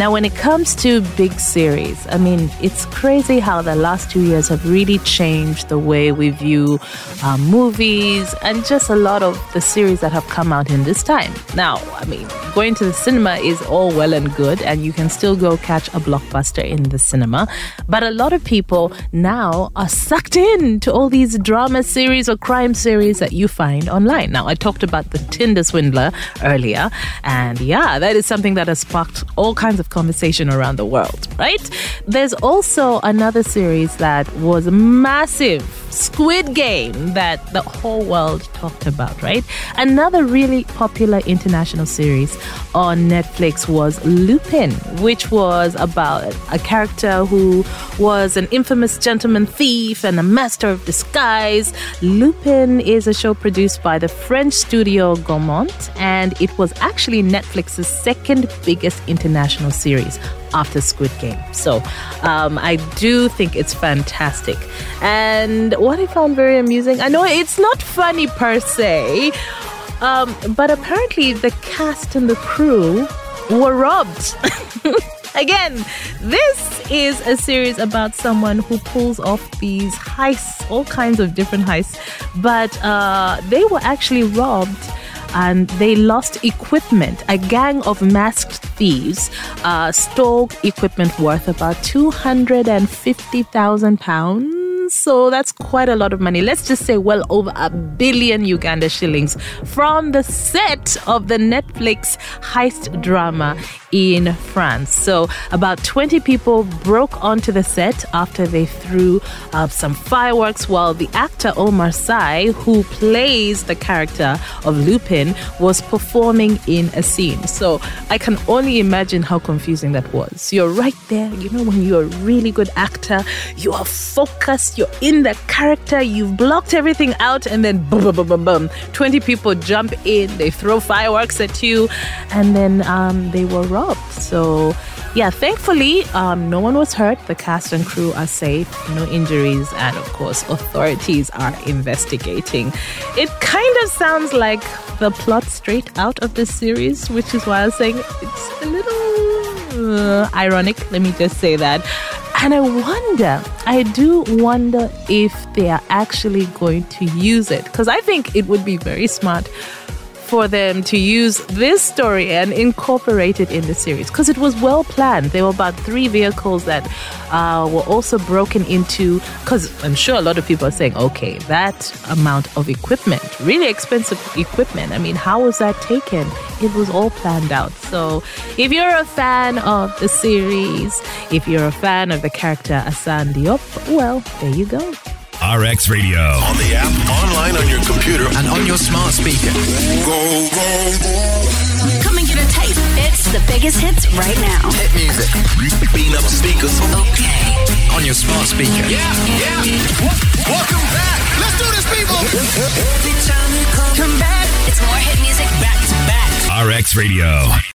Now, when it comes to big series, I mean, it's crazy how the last two years have really changed the way we view uh, movies and just a lot of the series that have come out in this time. Now, I mean, going to the cinema is all well and good, and you can still go catch a blockbuster in the cinema. But a lot of people now are sucked in to all these drama series or crime series that you find online. Now, I talked about the Tinder swindler earlier, and yeah, that is something that has sparked all kinds of conversation around the world, right? There's also another series that was massive Squid Game that the whole world talked about, right? Another really popular international series on Netflix was Lupin, which was about a character who was an infamous gentleman thief and a master of disguise. Lupin is a show produced by the French studio Gaumont, and it was actually Netflix's second biggest international series after Squid Game. So um, I do think it's fantastic. And what I found very amusing, I know it's not funny per se, um, but apparently the cast and the crew were robbed. Again, this is a series about someone who pulls off these heists, all kinds of different heists, but uh, they were actually robbed and they lost equipment. A gang of masked thieves uh, stole equipment worth about 250,000 pounds so that's quite a lot of money. Let's just say well over a billion Uganda shillings from the set of the Netflix heist drama in France. So about 20 people broke onto the set after they threw uh, some fireworks while the actor Omar Sy, who plays the character of Lupin, was performing in a scene. So I can only imagine how confusing that was. You're right there, you know, when you're a really good actor, you are focused, you're in the character, you've blocked everything out, and then boom, boom, boom, boom, boom. 20 people jump in, they throw fireworks at you, and then um, they were robbed. So, yeah, thankfully, um, no one was hurt. The cast and crew are safe, no injuries, and of course, authorities are investigating. It kind of sounds like the plot straight out of this series, which is why I was saying it's a little uh, ironic. Let me just say that. And I wonder, I do wonder if they are actually going to use it. Because I think it would be very smart for them to use this story and incorporate it in the series because it was well planned. There were about three vehicles that uh, were also broken into. Because I'm sure a lot of people are saying, okay, that amount of equipment, really expensive equipment. I mean, how was that taken? It was all planned out. So if you're a fan of the series, if you're a fan of the character Assane Diop, well, there you go. RX Radio. On the app, online on your computer, and on your smart speaker. Go, go, go. Come and get a taste. It's the biggest hits right now. Hit music. Bean up speakers. Okay. On your smart speaker. Yeah, yeah. Welcome back. Let's do this, people. Every time you come back, it's more hit music back to back. RX Radio.